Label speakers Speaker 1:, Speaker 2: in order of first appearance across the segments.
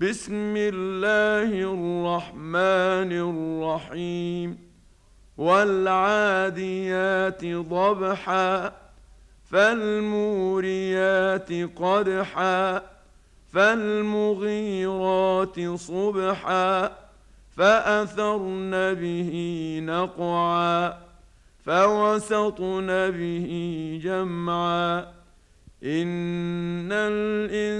Speaker 1: بسم الله الرحمن الرحيم. والعاديات ضبحا فالموريات قدحا فالمغيرات صبحا فأثرن به نقعا فوسطن به جمعا. إن الإنسان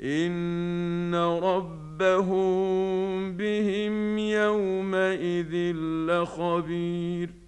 Speaker 1: ان ربهم بهم يومئذ لخبير